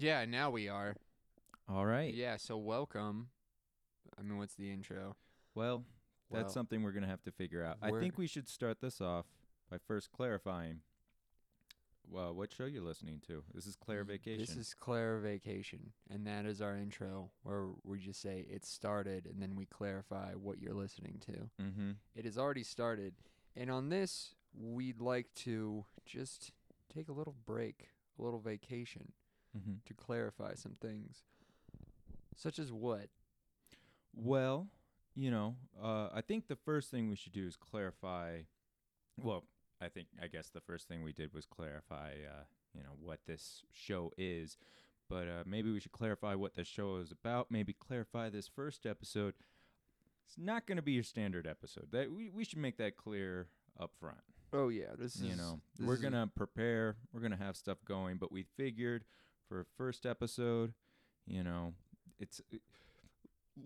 Yeah, now we are. All right. Yeah, so welcome. I mean, what's the intro? Well, that's Well, something we're going to have to figure out. I we're- think we should start this off by first clarifying well, what show you're listening to. This is Claire Vacation. This is Claire Vacation, and that is our intro where we just say it started and then we clarify what you're listening to. mm-hmm. It has already started, and on this, we'd like to just take a little break, a little vacation Mm-hmm. to clarify some things. Such as what? Well, you know, uh, I think the first thing we should do is clarify. Well, I think I guess the first thing we did was clarify, uh, you know, what this show is. But uh, maybe we should clarify what this show is about. Maybe clarify this first episode. It's not going to be your standard episode. That we we should make that clear up front. Oh yeah, this is you know, this we're is- gonna prepare. We're gonna have stuff going. But we figured for a first episode, you know, it's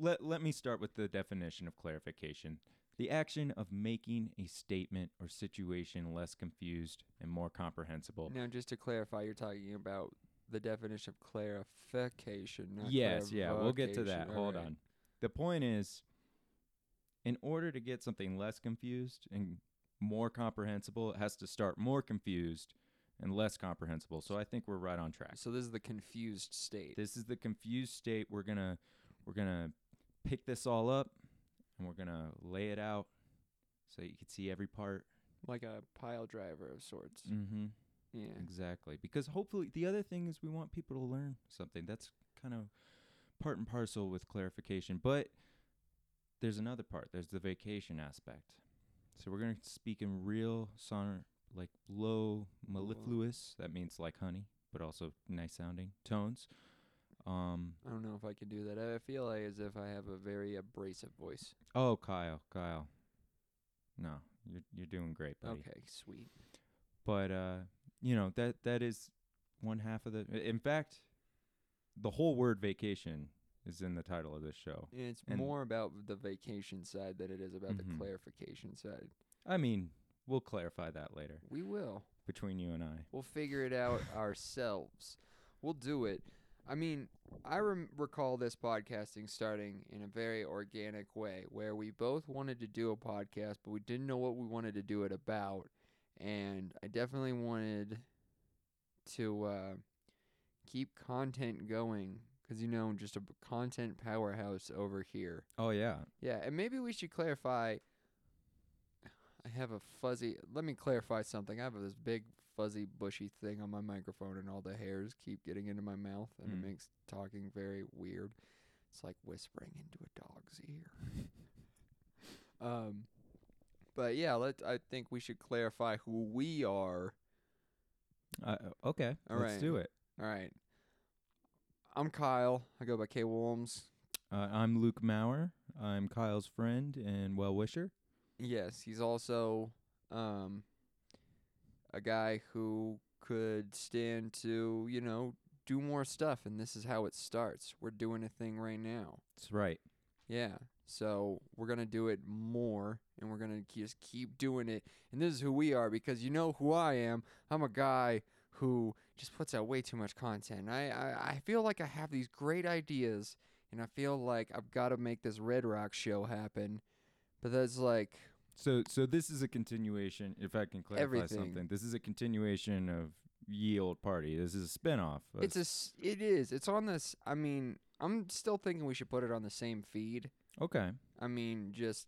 let let me start with the definition of clarification. The action of making a statement or situation less confused and more comprehensible. Now, just to clarify, you're talking about the definition of clarification. Not yes, yeah, we'll get to that. clarification. Hold Alright. on. The point is, in order to get something less confused and more comprehensible, it has to start more confused and less comprehensible. So I think we're right on track. So this is the confused state. This is the confused state. We're gonna we're gonna pick this all up and we're gonna lay it out so you can see every part. like a pile driver of sorts. Mm-hmm. Yeah. Exactly. Because hopefully the other thing is we want people to learn something. That's kind of part and parcel with clarification. But there's another part. There's the vacation aspect. So we're gonna speak in real sonor like low mellifluous. That means like honey, but also nice sounding tones. Um I don't know if I can do that. I feel like as if I have a very abrasive voice. oh Kyle, Kyle. No, you're you're doing great, buddy. Okay, sweet. but uh you know that that is one half of the in fact the whole word vacation is in the title of this show And it's And- more about the vacation side than it is about the Mhm. clarification side. i mean we'll clarify that later We will. between you and i We'll figure it out ourselves. We'll do it. I mean, I rem- recall this podcasting starting in a very organic way where we both wanted to do a podcast, but we didn't know what we wanted to do it about. And I definitely wanted to uh, keep content going because, you know, just a content powerhouse over here. oh yeah Yeah, and maybe we should clarify. I have a fuzzy. Let me clarify something. I have this big fuzzy bushy thing on my microphone, and all the hairs keep getting into my mouth, and it Hmm. makes talking very weird. It's like whispering into a dog's ear. um, but yeah, let. I think we should clarify who we are. uh, okay All let's right. do it All right. I'm Kyle. I go by K. Williams. uh, i'm luke maurer i'm kyle's friend and well-wisher Yes, he's also um, a guy who could stand to, you know, do more stuff, and this is how it starts. We're doing a thing right now. that's right Yeah. So we're gonna do it more, and we're gonna just keep doing it. And this is who we are because you know who I am. I'm a guy who just puts out way too much content. I I, I feel like I have these great ideas, and I feel like I've got to make this Red Rock show happen. But that's like so so this is a continuation if i can clarify Everything. something this is a continuation of ye old party this is a spin-off It's a. It is. It's on this. I mean, I'm still thinking we should put it on the same feed. okay I mean, just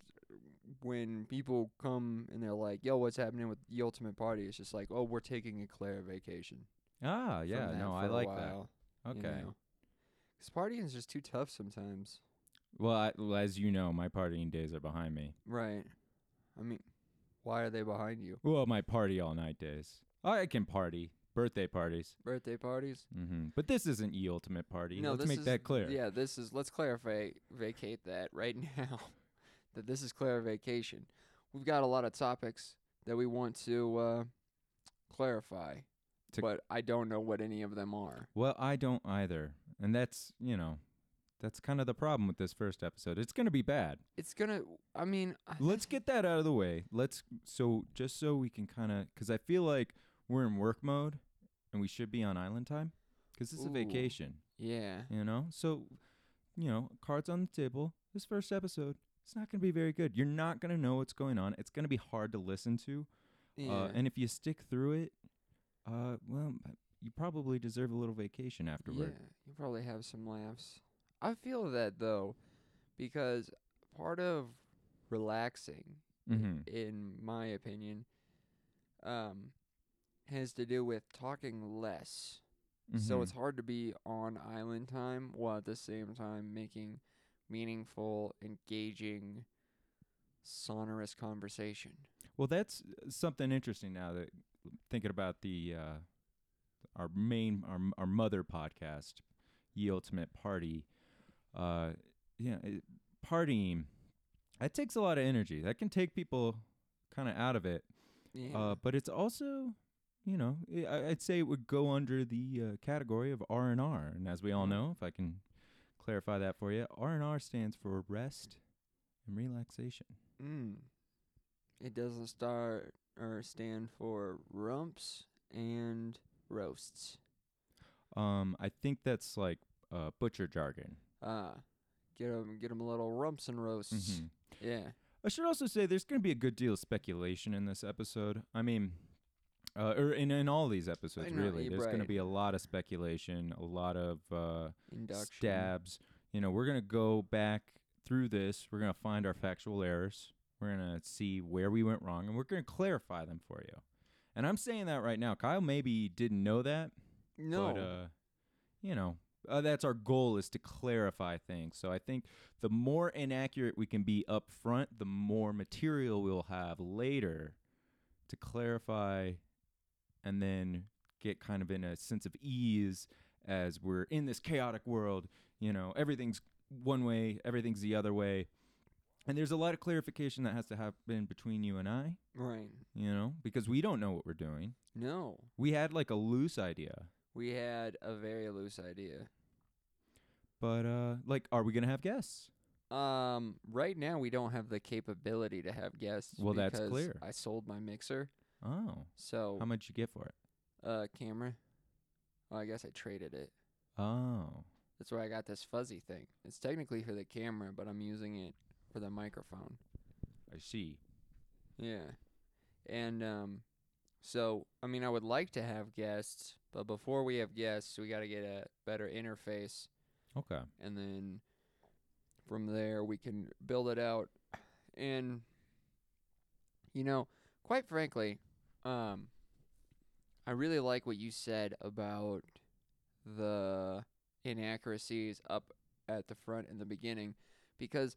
when people come and they're like, "Yo, what's happening with the Ultimate Party?" It's just like, "Oh, we're taking a Claire vacation." ah yeah no I like while, that you okay know? Cause partying is just too tough sometimes. Well, I, well, as you know, my partying days are behind me. Right. I mean, why are they behind you? Well, my party all night days. I can party. Birthday parties. Birthday parties? hmm But this isn't E Ultimate Party. No, Let's make is, that clear. Yeah, this is. Let's clarify, vacate that right now. that this is Claire vacation. We've got a lot of topics that we want to uh, clarify, To- but I don't know what any of them are. Well, I don't either. And that's, you know, that's kind of the problem with this first episode. It's going to be bad. It's gonna. I mean, Let's get that out of the way. Let's so just so we can kind of cuz I feel like we're in work mode and we should be on island time. 'cause it's a Ooh. vacation. Yeah. You know, so you know, cards on the table. This first episode, it's not going to be very good. You're not going to know what's going on. It's going to be hard to listen to. Yeah. Uh, and if you stick through it, uh, well, you probably deserve a little vacation afterward. Yeah, you probably have some laughs. I feel that though, because part of relaxing, Mm-hmm. in my opinion, um, has to do with talking less. So Mm-hmm. it's hard to be on island time while at the same time making meaningful, engaging, sonorous conversation. Well, that's uh, something interesting now that thinking about the uh, our main our our mother podcast, Ye Ultimate Party. Uh, yeah, it, partying. That takes a lot of energy. That can take people kind of out of it. Yeah. Uh, but it's also, you know, i I'd say it would go under the uh, category of R and R. And as we all Mm. know, if I can clarify that for you, R and R stands for rest and relaxation. Mm. It doesn't start or stand for rumps and roasts. Um, I think that's like uh, butcher jargon. Ah, get 'em get 'em a little rumps and roasts. Mhm. Yeah. I should also say there's going to be a good deal of speculation in this episode. I mean, uh, or in in all these episodes, know, really. There's going to be a lot of speculation, a lot of uh, stabs. You know, we're going to go back through this. We're going to find our factual errors. We're going to see where we went wrong, and we're going to clarify them for you. And I'm saying that right now. Kyle maybe didn't know that, No. but uh, you know, uh, that's our goal is to clarify things. So I think the more inaccurate we can be up front, the more material we'll have later to clarify, and then get kind of in a sense of ease as we're in this chaotic world. You know, everything's one way, everything's the other way. And there's a lot of clarification that has to happen between you and I, right. you know, because we don't know what we're doing. No. We had like a loose idea. We had a very loose idea. But uh like are we going to have guests? Um, right now we don't have the capability to have guests. Well, that's because clear. I sold my mixer, Oh. so How much you get for it? uh, camera. Well, I guess I traded it. Oh. That's where I got this fuzzy thing. It's technically for the camera, but I'm using it for the microphone. I see. Yeah. And um so I mean I would like to have guests, but before we have guests, we got to get a better interface Okay. and then from there we can build it out. And you know, quite frankly, um I really like what you said about the inaccuracies up at the front in the beginning because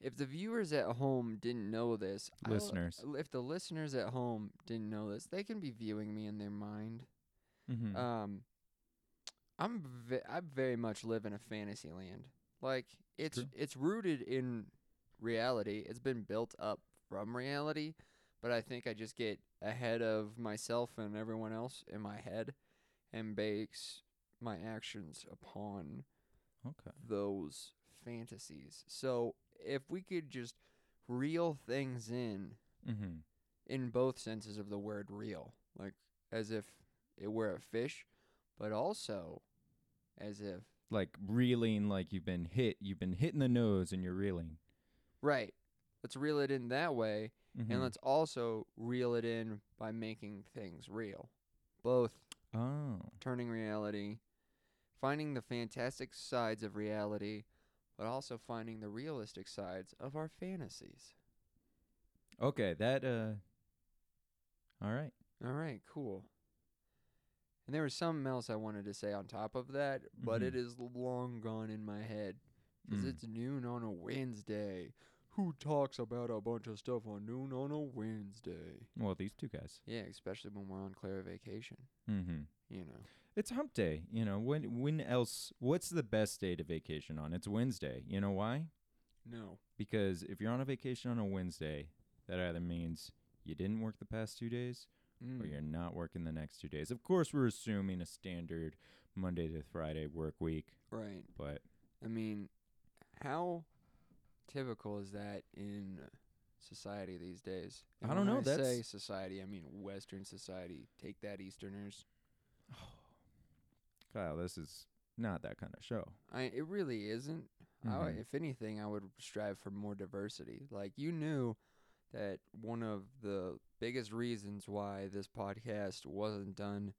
if the viewers at home didn't know this, Listeners. if the listeners at home didn't know this, they can be viewing me in their mind. Mhm. Um, I'm ve- I very much live in a fantasy land. Like it's True. it's rooted in reality. It's been built up from reality, but I think I just get ahead of myself and everyone else in my head, and base my actions upon okay. those fantasies. So if we could just reel things in Mhm. in both senses of the word real, like as if it were a fish, but also as if Like reeling like you've been hit, you've been hit in the nose and you're reeling. right. Let's reel it in that way, Mhm. and let's also reel it in by making things real. Both Oh. turning reality, finding the fantastic sides of reality, but also finding the realistic sides of our fantasies. Okay, that uh All right. All right, cool. And there was something else I wanted to say on top of that, but Mhm. it is long gone in my head. 'Cause Mm. it's noon on a Wednesday. Who talks about a bunch of stuff on noon on a Wednesday? Well, these two guys. Yeah, especially when we're on Clara vacation, Mhm. you know. It's hump day, you know. When when else what's the best day to vacation on? It's Wednesday. You know why? No. Because if you're on a vacation on a Wednesday, that either means you didn't work the past 2 days or Mm. you're not working the next 2 days. Of course, we're assuming a standard Monday to Friday work week, Right. but I mean, how typical is that in society these days? And I don't when know, I say society. I mean Western society. Take that, Easterners. Kyle, this is not that kind of show. I it really isn't. I, w- Mhm. if anything, I would strive for more diversity. Like you knew that one of the biggest reasons why this podcast wasn't done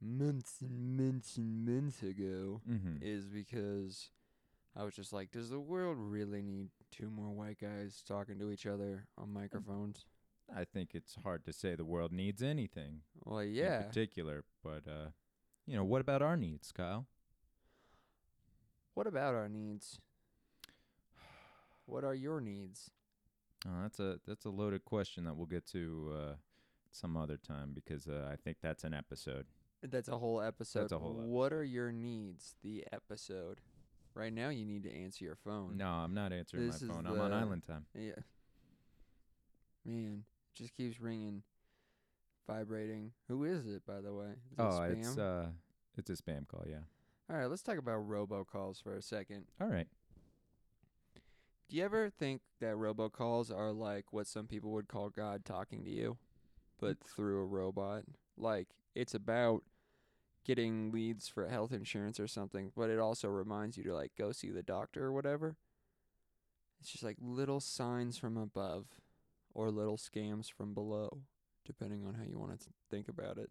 months and months and months ago Mm-hmm. is because I was just like, does the world really need two more white guys talking to each other on microphones? I think it's hard to say the world needs anything Well, in yeah. particular, but uh, you know, what about our needs, Kyle? What about our needs? What are your needs? Oh, that's a that's a loaded question that we'll get to uh, some other time because uh, I think that's an episode. That's a whole episode. That's a whole What are your needs? The episode. Right now, you need to answer your phone. No, I'm not answering This my phone. I'm on island time. Yeah. Man, just keeps ringing, vibrating. Who is it, by the way? Is it Oh, spam? it's uh, it's a spam call. Yeah. All right, let's talk about robocalls for a second. All right. Do you ever think that robocalls are like what some people would call God talking to you, but through a robot? Like it's about getting leads for health insurance or something, but it also reminds you to like go see the doctor or whatever. It's just like little signs from above or little scams from below, depending on how you want to think about it.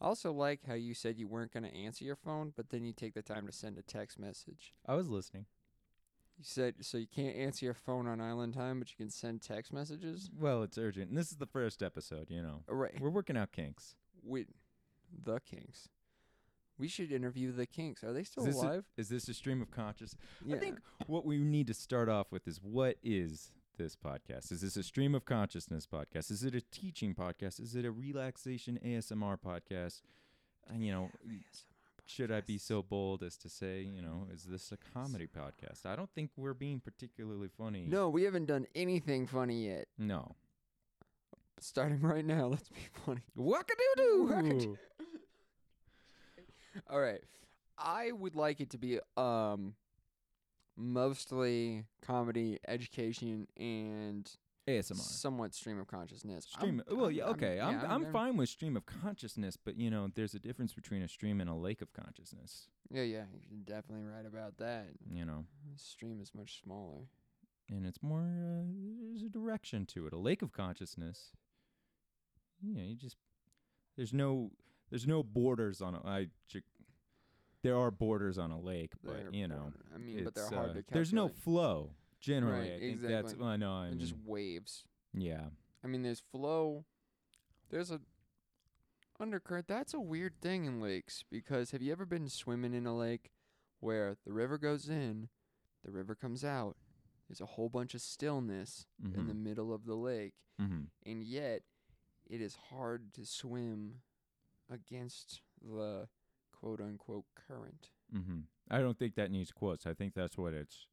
I also like how you said you weren't going to answer your phone, but then you take the time to send a text message. I was listening. You said so you can't answer your phone on island time, but you can send text messages. Well, it's urgent, and this is the first episode. You know, Right. we're working out kinks. We, the Kinks. We should interview the Kinks. Are they still Is this a- alive? Is this a stream of consciousness? yeah. I think what we need to start off with is what is this podcast? Is this a stream of consciousness podcast? Is it a teaching podcast? Is it a relaxation ASMR podcast? And you know, should I be so bold as to say, you know, is this a comedy podcast? I don't think we're being particularly funny. No, we haven't done anything funny yet. No. Starting right now, let's be funny. Wackadoodoo. All right. I would like it to be um mostly comedy, education, and ASMR. somewhat stream of consciousness. Stream. I'm- well, I'm- yeah, I'm- okay. I'm I'm, fine with stream of consciousness, but you know, there's a difference between a stream and a lake of consciousness. Yeah, yeah, you're definitely right about that. You know, Stream is much smaller. and it's more uh, there's a direction to it. A lake of consciousness. You know, you just there's no there's no borders on a I there are borders on a lake, but They're you know, border- I mean, but they're it's, hard uh, to calculate. There's no flow generally. Right, I think that's exactly. well, I know. I and just mean, waves. yeah. I mean, there's flow. There's a undercurrent. That's a weird thing in lakes because have you ever been swimming in a lake where the river goes in, the river comes out, there's a whole bunch of stillness in the Mhm. middle of the lake, Mm-hmm. and yet it is hard to swim against the quote unquote current. Mm-hmm. I don't think that needs quotes. I think that's what it's.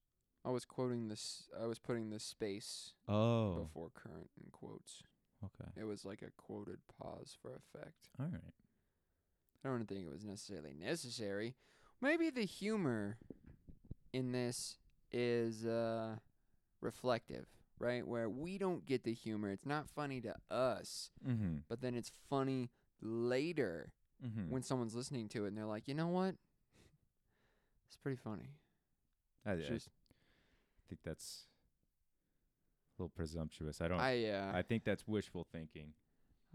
I was quoting this. I was putting the space Oh. before current in quotes. Okay. It was like a quoted pause for effect. All right. I don't think it was necessarily necessary. Maybe the humor in this is uh, reflective, right? Where we don't get the humor. It's not funny to us, Mm-hmm. but then it's funny later Mm-hmm. when someone's listening to it and they're like, you know what? It's pretty funny. I, It's I just, think that's a little presumptuous. I don't. I, uh, I think that's wishful thinking.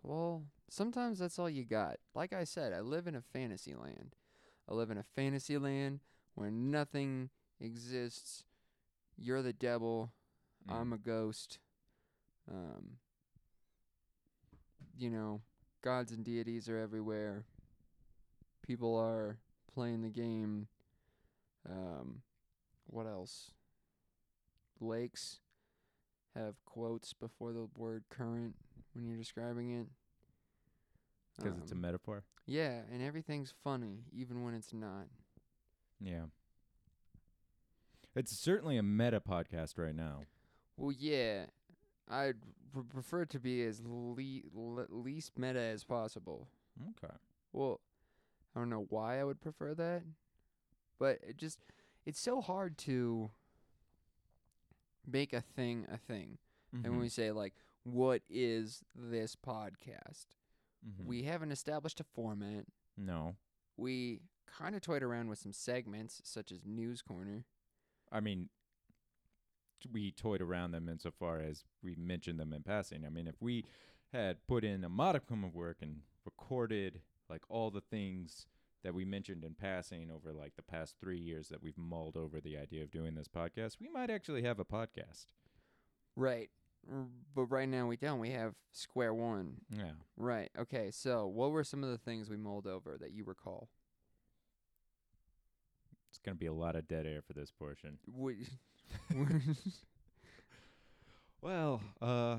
Well, sometimes that's all you got. Like I said, I live in a fantasy land. I live in a fantasy land where nothing exists. You're the devil. Mm. I'm a ghost. Um, you know, gods and deities are everywhere. People are playing the game. Um, what else? Lakes have quotes before the word current when you're describing it. because it's a Um, metaphor. yeah, and everything's funny, even when it's not. Yeah. It's certainly a meta podcast right now. Well, yeah, I'd pr- prefer it to be as le- le- least meta as possible. Okay. Well, I don't know why I would prefer that, but it just it's so hard to make a thing a thing. And when we say like, what is this podcast? Mhm. We haven't established a format. no. We kind of toyed around with some segments such as News Corner. I mean, we toyed around them insofar as we mentioned them in passing. I mean, if we had put in a modicum of work and recorded like all the things that we mentioned in passing over like the past three years that we've mulled over the idea of doing this podcast, we might actually have a podcast. Right. But right now we don't. We have Square One. Yeah. Right. Okay. So, what were some of the things we mulled over that you recall? It's going to be a lot of dead air for this portion. Would- Well, uh,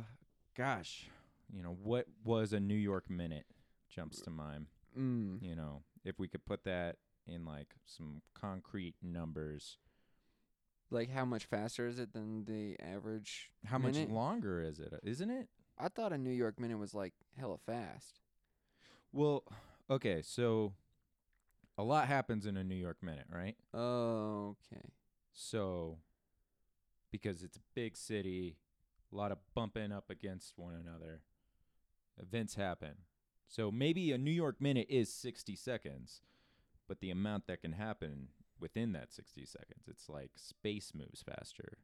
gosh, you know, what was a New York minute jumps to mind. Mm, You know, if we could put that in like some concrete numbers, like how much faster is it than the average? how much longer is it? Isn't it? I thought a New York minute was like hella fast. Well, okay, so a lot happens in a New York minute, right? Oh, okay. So, because it's a big city, a lot of bumping up against one another, events happen. So maybe a New York minute is 60 seconds, but the amount that can happen within that 60 seconds, it's like space moves faster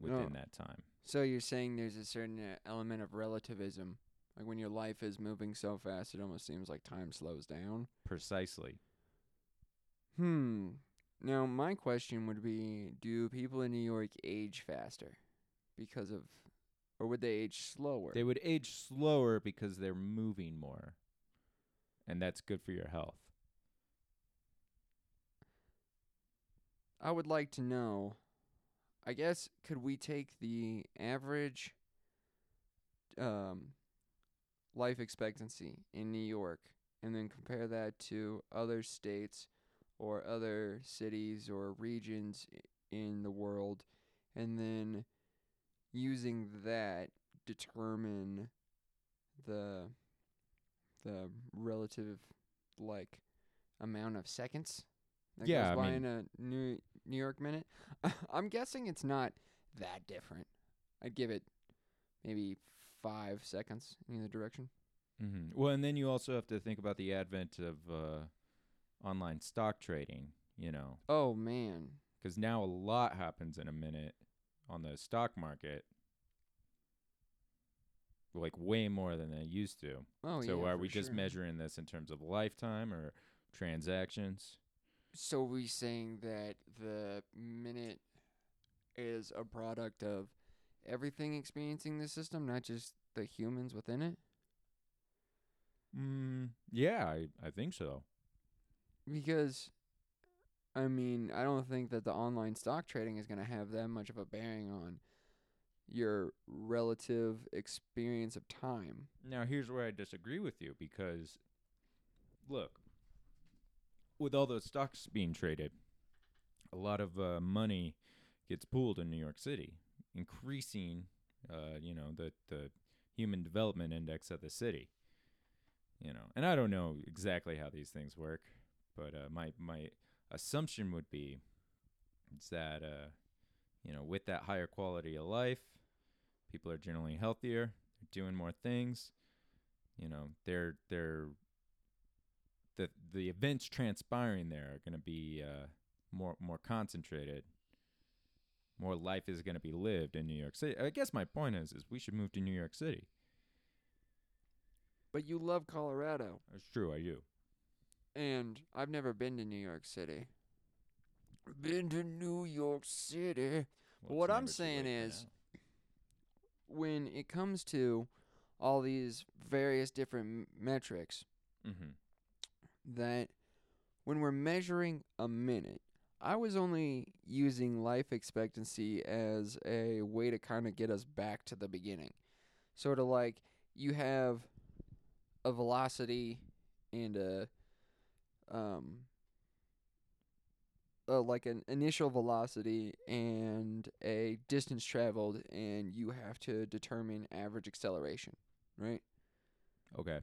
within No. that time. So you're saying there's a certain uh, element of relativism, like when your life is moving so fast, it almost seems like time slows down. Precisely. Hmm. Now my question would be: Do people in New York age faster because of, or would they age slower? They would age slower because they're moving more. And that's good for your health. I would like to know. I guess could we take the average um life expectancy in New York and then compare that to other states or other cities or regions in the world and then using that determine the the relative like amount of seconds that Yeah, goes I by mean- in a New New York minute. I'm guessing it's not that different. I'd give it maybe five seconds in either direction. Mm-hmm. Well, and then you also have to think about the advent of uh, online stock trading, you know, Oh man, because now a lot happens in a minute on the stock market, like way more than they used to. oh yeah. so are for we just sure. measuring this in terms of lifetime or transactions? So we saying that the minute is a product of everything experiencing the system, not just the humans within it? Mm, yeah, I, I think so. Because I mean, I don't think that the online stock trading is going to have that much of a bearing on your relative experience of time. Now, here's where I disagree with you because, look, with all those stocks being traded, a lot of uh, money gets pooled in New York City, increasing, uh, you know, the the human development index of the city. You know, and I don't know exactly how these things work, but uh, my my assumption would be is that uh, you know, with that higher quality of life, people are generally healthier, they're doing more things. You know, they're they're the the events transpiring there are going to be uh, more more concentrated. More life is going to be lived in New York City. I guess my point is, is we should move to New York City. But you love Colorado, That's true. I do. And I've never been to New York City. Been to New York City. Well, What I'm saying is- now. When it comes to all these various different m- metrics, Mhm. that when we're measuring a minute, I was only using life expectancy as a way to kind of get us back to the beginning. Sort of like you have a velocity and a um uh, like an initial velocity and a distance traveled and you have to determine average acceleration, right? Okay.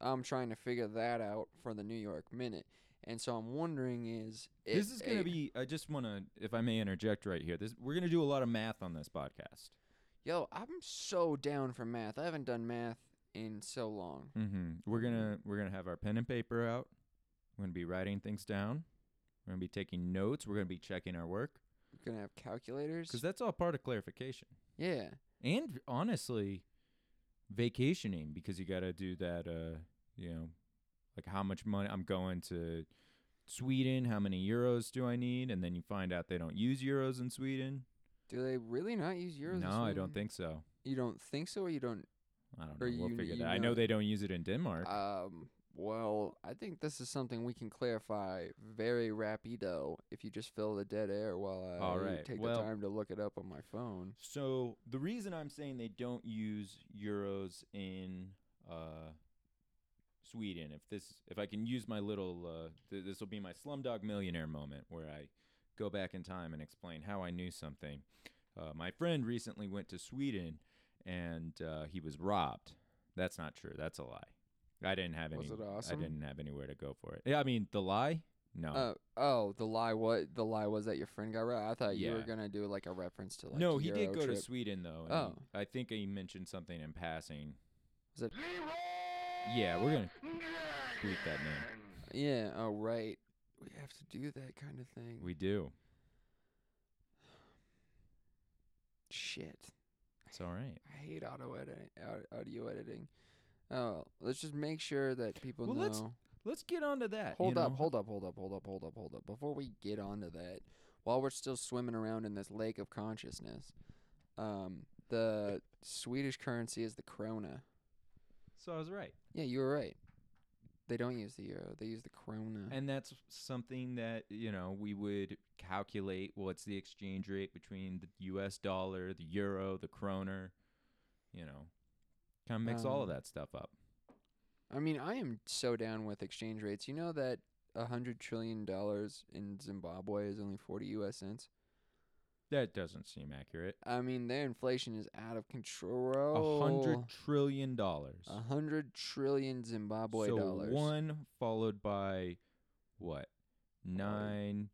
I'm trying to figure that out for the New York minute. And so I'm wondering is this is going to be. I just want to, if I may interject right here. This we're going to do a lot of math on this podcast. Yo, I'm so down for math. I haven't done math in so long. Mm-hmm. We're gonna we're gonna have our pen and paper out. We're going to be writing things down. We're going to be taking notes. We're going to be checking our work We're gonna have calculators. because that's all part of clarification. yeah. And honestly, vacationing because you got to do that. Uh, you know, like how much money I'm going to Sweden. How many euros do I need? And then you find out they don't use euros in Sweden. Do they really not use euros? in no, I don't think so. You don't think so, or you don't? I don't Or know. We'll you- figure you that. I know know- they don't use it in Denmark. Um. Well, I think this is something we can clarify very rapido if you just fill the dead air while I All right, take well- the time to look it up on my phone. So the reason I'm saying they don't use euros in uh, Sweden, if this, if I can use my little, uh, th- this will be my Slumdog Millionaire moment where I go back in time and explain how I knew something. Uh, my friend recently went to Sweden and uh, he was robbed. That's not true. That's a lie. I didn't have any. Was it awesome? I didn't have anywhere to go for it. Yeah, I mean the lie. No. Uh, oh, the lie. What the lie was that your friend got robbed? I thought you were gonna do like a reference to like. no, he did Euro go to trip. Sweden though. and Oh. he- I think he mentioned something in passing. Was it? Yeah, we're gonna tweet that name. Yeah. Oh, right. We have to do that kind of thing. We do. Shit. It's all right. I hate auto editing, audio editing. Oh, let's just make sure that people Well, know. let's Let's get on to that. hold up, know? hold up, hold up, hold up, hold up, hold up. Before we get onto that, while we're still swimming around in this lake of consciousness, um, the Swedish currency is the krona. So I was right. Yeah, you were right. They don't use the euro; they use the krona. And that's something that, you know, we would calculate what's the exchange rate between the US dollar, the euro, the kroner, you know. Kind of mix all of Um, that stuff up. I mean, I am so down with exchange rates. You know that a hundred trillion dollars in Zimbabwe is only forty U.S. cents. That doesn't seem accurate. I mean, their inflation is out of control. A hundred trillion dollars. A hundred trillion Zimbabwe so dollars. one followed by what? Nine,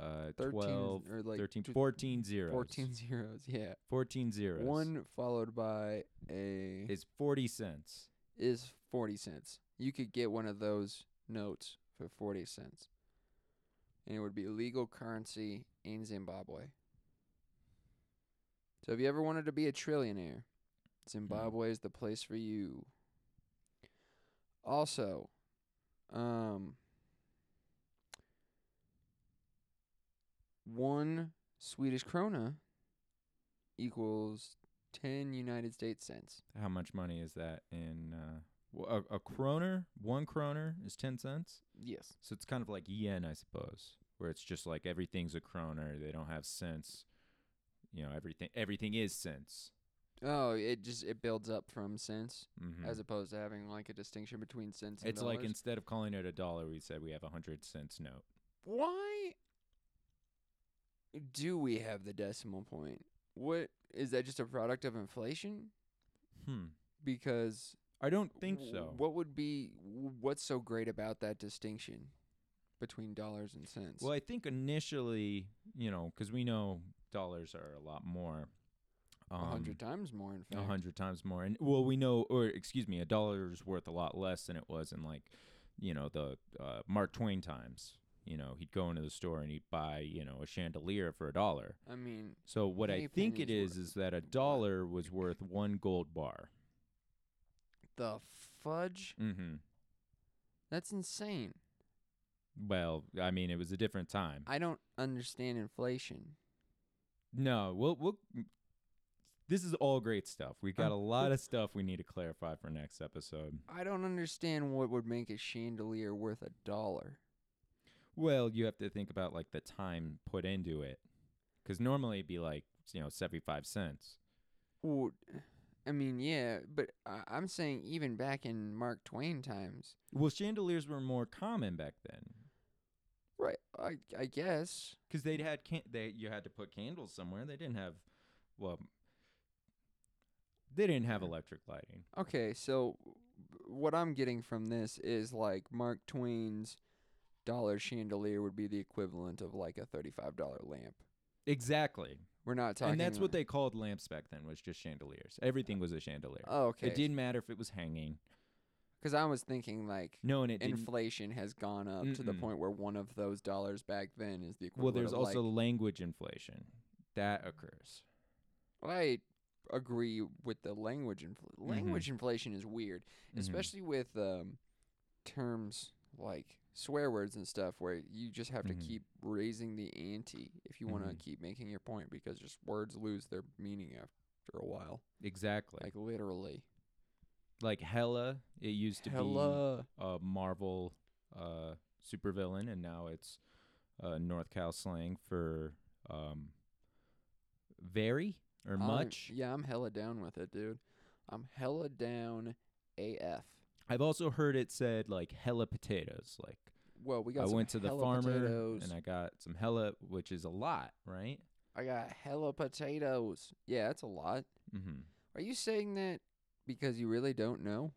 uh, 13 12, or like 13, 14 zeros. 14 zeros. Yeah. 14 zeros. One followed by a is 40 cents. is 40 cents. You could get one of those notes for 40 cents. And it would be legal currency in Zimbabwe. So if you ever wanted to be a trillionaire, Zimbabwe is the place for you. Also, um one Swedish krona equals 10 United States cents. How much money is that in uh a, a kroner? One kroner is 10 cents. Yes. So it's kind of like yen, I suppose, where it's just like everything's a kroner. They don't have cents. You know, everything everything is cents. Oh, it just it builds up from cents hmm as opposed to having like a distinction between cents and it's like instead of calling it a dollar, we said we have a hundred cents note. Why do we have the decimal point? What is that just a product of inflation? Hmm. Because I don't think so. What would be what's so great about that distinction between dollars and cents? Well, I think initially, you know, because we know dollars are a lot more. a Um, hundred times more, in fact. a hundred times more. And well, we know, or excuse me, a dollar is worth a lot less than it was in like, you know, the uh, Mark Twain times. You know, he'd go into the store and he'd buy, you know, a chandelier for a dollar. I mean, So what I think it is is that a dollar was worth one gold bar. the fudge. Mm-hmm. That's insane. Well, I mean, it was a different time. I don't understand inflation. No, we'll we'll. This is all great stuff. We got Uh, a lot of stuff we need to clarify for next episode. I don't understand what would make a chandelier worth a dollar. Well, you have to think about like the time put into it, because normally it'd be like you know seventy five cents. Well, I mean, yeah, but I I'm saying even back in Mark Twain times, Well, chandeliers were more common back then, right? I I guess. because they'd had can- they you had to put candles somewhere. They didn't have, well, they didn't have electric lighting. Okay, so what I'm getting from this is like Mark Twain's dollar chandelier would be the equivalent of like a thirty-five dollar lamp. Exactly, We're not talking. and that's what they called lamps back then was just chandeliers. Everything was a chandelier. Oh, okay. It didn't matter if it was hanging. Because I was thinking like No, and it didn't. inflation has gone up to the point where one of those dollars back then is the equivalent. Well, there's also like, language inflation that occurs. I agree with the language infl- Mm-hmm. language inflation is weird, Mhm. especially with um, terms like swear words and stuff, where you just have to Mhm. keep raising the ante if you want to keep making your point, because just words lose their meaning after a while, exactly like literally. like Hella. It used to Hella. be a Marvel uh, supervillain, and now it's uh, NorCal slang for um, very or much. yeah, I'm hella down with it, dude. I'm hella down AF. I've also heard it said like hella potatoes. Like Well, we got. I some went to the farmer potatoes. and I got some hella, which is a lot, right? I got hella potatoes. Yeah, that's a lot. Mm-hmm. Are you saying that because you really don't know?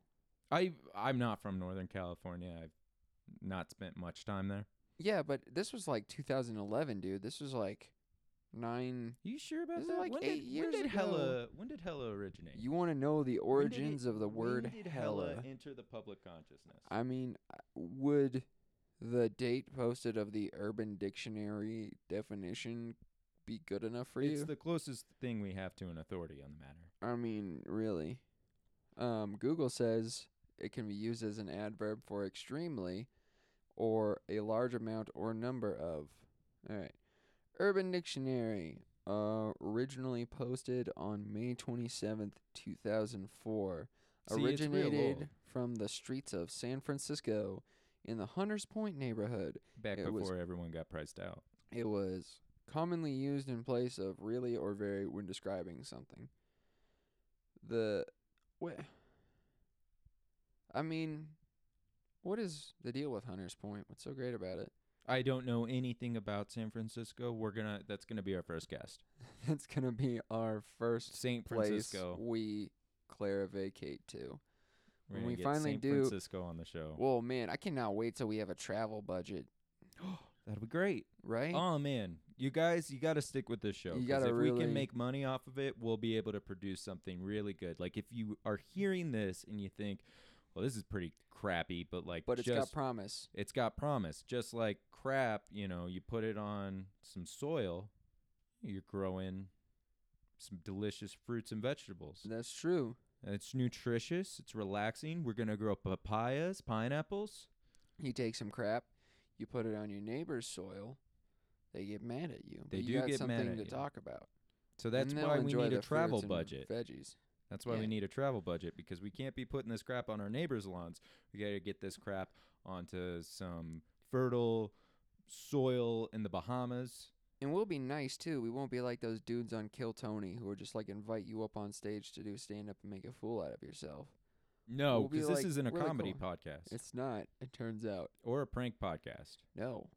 I I'm not from Northern California. I've not spent much time there. Yeah, but this was like 2011, dude. This was like nine. you sure about This is that? like when eight did, years when did ago. hella when did hella originate? You want to know the did it- origins of the word when did hella? enter the public consciousness? I mean, would the date posted of the Urban Dictionary definition be good enough for it's you? It's the closest thing we have to an authority on the matter. I mean, really. Um, Google says it can be used as an adverb for extremely or a large amount or number of. All right. Urban Dictionary, uh, originally posted on May 27th, 2004, See, originated from the streets of San Francisco in the Hunters Point neighborhood. Back It was- before everyone got priced out. It was commonly used in place of really or very when describing something. The what? I mean, what is the deal with Hunters Point? What's so great about it? I don't know anything about San Francisco. We're gonna that's gonna be our first guest. That's gonna be our first Saint place Francisco. we clarivacate to. We're when gonna we get finally Saint do- Francisco on the show. Well, man, I cannot wait till we have a travel budget, That'd be great. right? Oh man, you guys, you got to stick with this show. You 'cause gotta if we really- can make money off of it, we'll be able to produce something really good. Like if you are hearing this and you think, "Well, this is pretty crappy," but like, but it's just, got promise. it's got promise. Just like crap, you know, you put it on some soil, you're growing some delicious fruits and vegetables. That's true. And it's nutritious. It's relaxing. We're gonna grow papayas, pineapples. You take some crap, you put it on your neighbor's soil, they get mad at you. They but do you got get mad something at to you. talk about. So that's why we need a travel budget. Veggies. That's why Yeah. we need a travel budget because we can't be putting this crap on our neighbors' lawns. We got to get this crap onto some fertile soil in the Bahamas. And we'll be nice too. We won't be like those dudes on Kill Tony who are just like invite you up on stage to do stand up and make a fool out of yourself. No, We'll be, because this like, isn't a comedy cool. podcast It's not. It turns out. or a prank podcast. No.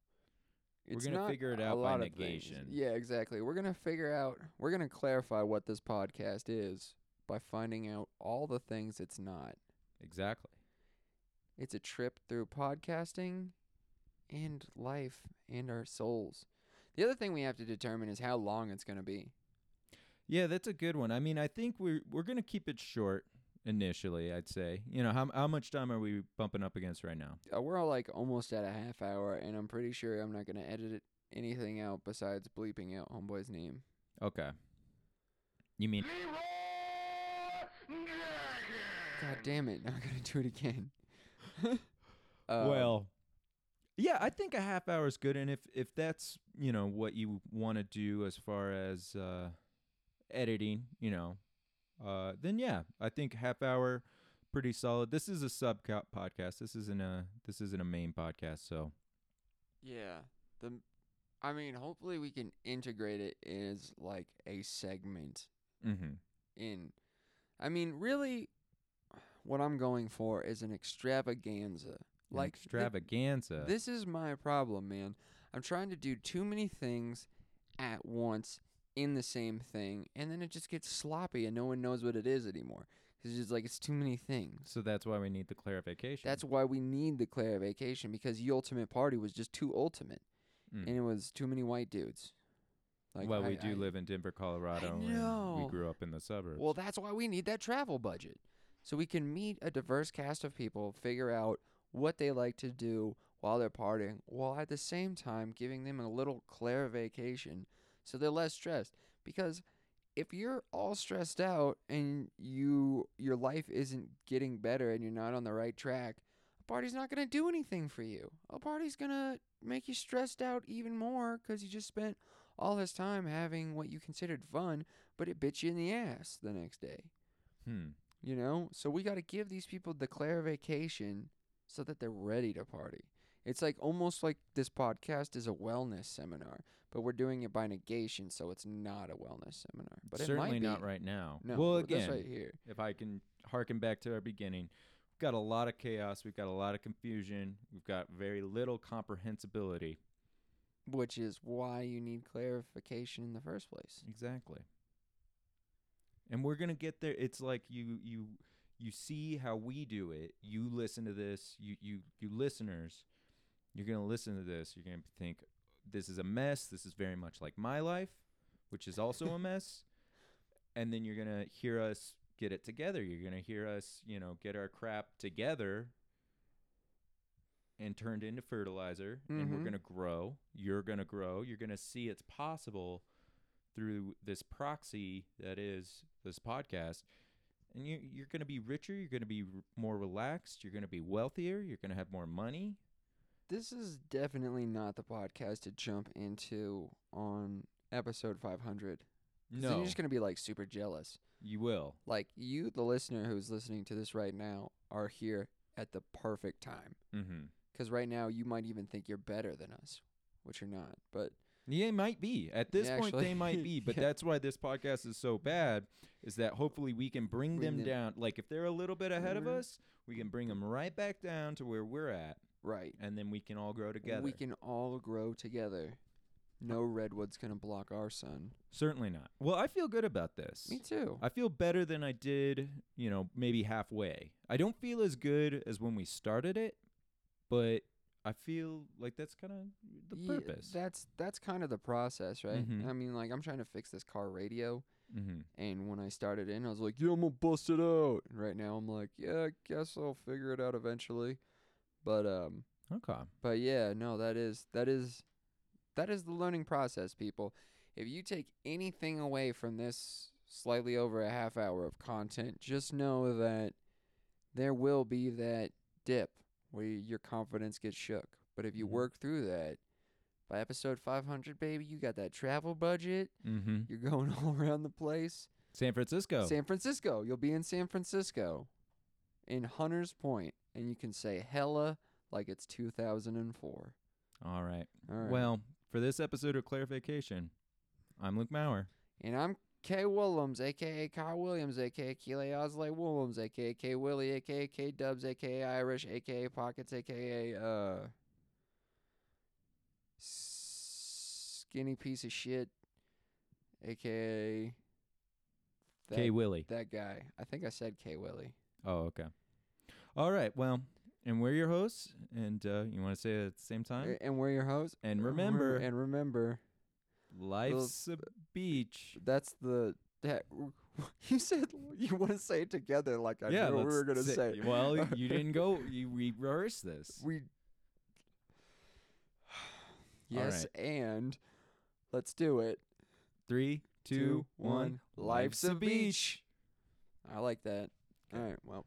We're gonna figure it out by of things. negation. Yeah, exactly. We're gonna figure out. We're gonna clarify what this podcast is by finding out all the things it's not. Exactly. It's a trip through podcasting and life and our souls. The other thing we have to determine is how long it's going to be. Yeah, that's a good one. I mean, I think we're we're gonna keep it short initially. I'd say. You know, how how much time are we bumping up against right now? Uh, we're all like almost at a half hour, and I'm pretty sure I'm not going to edit it, anything out besides bleeping out Homeboy's name. Okay. You mean God damn it. Now I'm going to do it again. Uh, well yeah i think a half hour is good and if if that's you know what you want to do as far as uh editing you know uh then yeah i think half hour pretty solid this is a sub podcast this isn't a this isn't a main podcast so Yeah. The I mean, hopefully we can integrate it as like a segment mm-hmm. in I mean, really what I'm going for is an extravaganza. Like thi- extravaganza this is my problem, man. I'm trying to do too many things at once in the same thing, and then it just gets sloppy and no one knows what it is anymore. It's just like it's too many things. so that's why we need the clarification That's why we need the clarification because the ultimate party was just too ultimate, Mm. and it was too many white dudes. Like, well I- we do I- live in denver colorado and know. we grew up in the suburbs Well, that's why we need that travel budget. So we can meet a diverse cast of people, figure out what they like to do while they're partying, while at the same time giving them a little Claire vacation so they're less stressed. Because if you're all stressed out and you your life isn't getting better and you're not on the right track, a party's not going to do anything for you. A party's going to make you stressed out even more cuz you just spent all this time having what you considered fun, but it bit you in the ass the next day. Hmm. You know? So we got to give these people the Claire vacation so that they're ready to party. It's like almost like this podcast is a wellness seminar, but we're doing it by negation, so it's not a wellness seminar. But Certainly it might not right now. No, well, again, right here. if I can harken back to our beginning, we've got a lot of chaos. We've got a lot of confusion. We've got very little comprehensibility. Which is why you need clarification in the first place. Exactly. And we're gonna get there. It's like you you you see how we do it. You listen to this. You you you listeners, you're gonna listen to this. You're gonna think this is a mess. This is very much like my life, which is also a mess. And then you're gonna hear us get it together. You're gonna hear us, you know, get our crap together and turned into fertilizer and we're Mhm. going to grow. You're going to grow. You're going to see it's possible through this proxy that is this podcast. And you you're going to be richer, you're going to be r- more relaxed, you're going to be wealthier, you're going to have more money. This is definitely not the podcast to jump into on episode 500. 'Cause Then No, you're just going to be like super jealous. you will. Like you, the listener who's listening to this right now, are here at the perfect time. Mhm. Because right now you might even think you're better than us, which you're not. But Yeah, might be. At this Yeah, point actually. they might be, but Yeah. that's why this podcast is so bad is that hopefully we can bring, Bring them, them- down. Like if they're a little bit ahead of Mhm. us, we can bring them right back down to where we're at right, and then we can all grow together. we can all grow together. No redwood's gonna block our sun. Certainly not. Well, I feel good about this. Me too. I feel better than I did, you know, maybe halfway. I don't feel as good as when we started it, but I feel like that's kind of the Ye- purpose. That's that's kind of the process, right? Mhm. I mean, like I'm trying to fix this car radio, mm-hmm. and when I started in, I was like, "Yeah, I'm gonna bust it out." And right now, I'm like, "Yeah, I guess I'll figure it out eventually." But um, Okay. but yeah, no, that is that is that is the learning process, people. If you take anything away from this slightly over a half hour of content, just know that there will be that dip where your confidence gets shook. But if you Mhm. work through that, by episode 500, baby, you got that travel budget. Mm-hmm. You're going all around the place. San Francisco. San Francisco. You'll be in San Francisco in Hunter's Point, and you can say hella like it's 2004. all right. All right. Well, for this episode of Clarification, I'm Luke Maurer. And I'm K Willems, aka Kyle Williams, aka Keeley Osley Willems, aka K Willie, aka K Dubs, aka Irish, aka Pockets, aka uh skinny piece of shit, aka that, K Willie. that guy. I think I said K Willie. Oh, okay. All right. Well, and we're your hosts, and uh, you want to say it at the same time? And we're your host. And remember, and remember, life's a uh, beach. that's the that you said you want to say it together like I yeah, knew what we were gonna say. Well, you didn't go. You rehearsed this. We. Yes, and let's do it. Three, two, one. Life's a beach. I like that. All right. Well.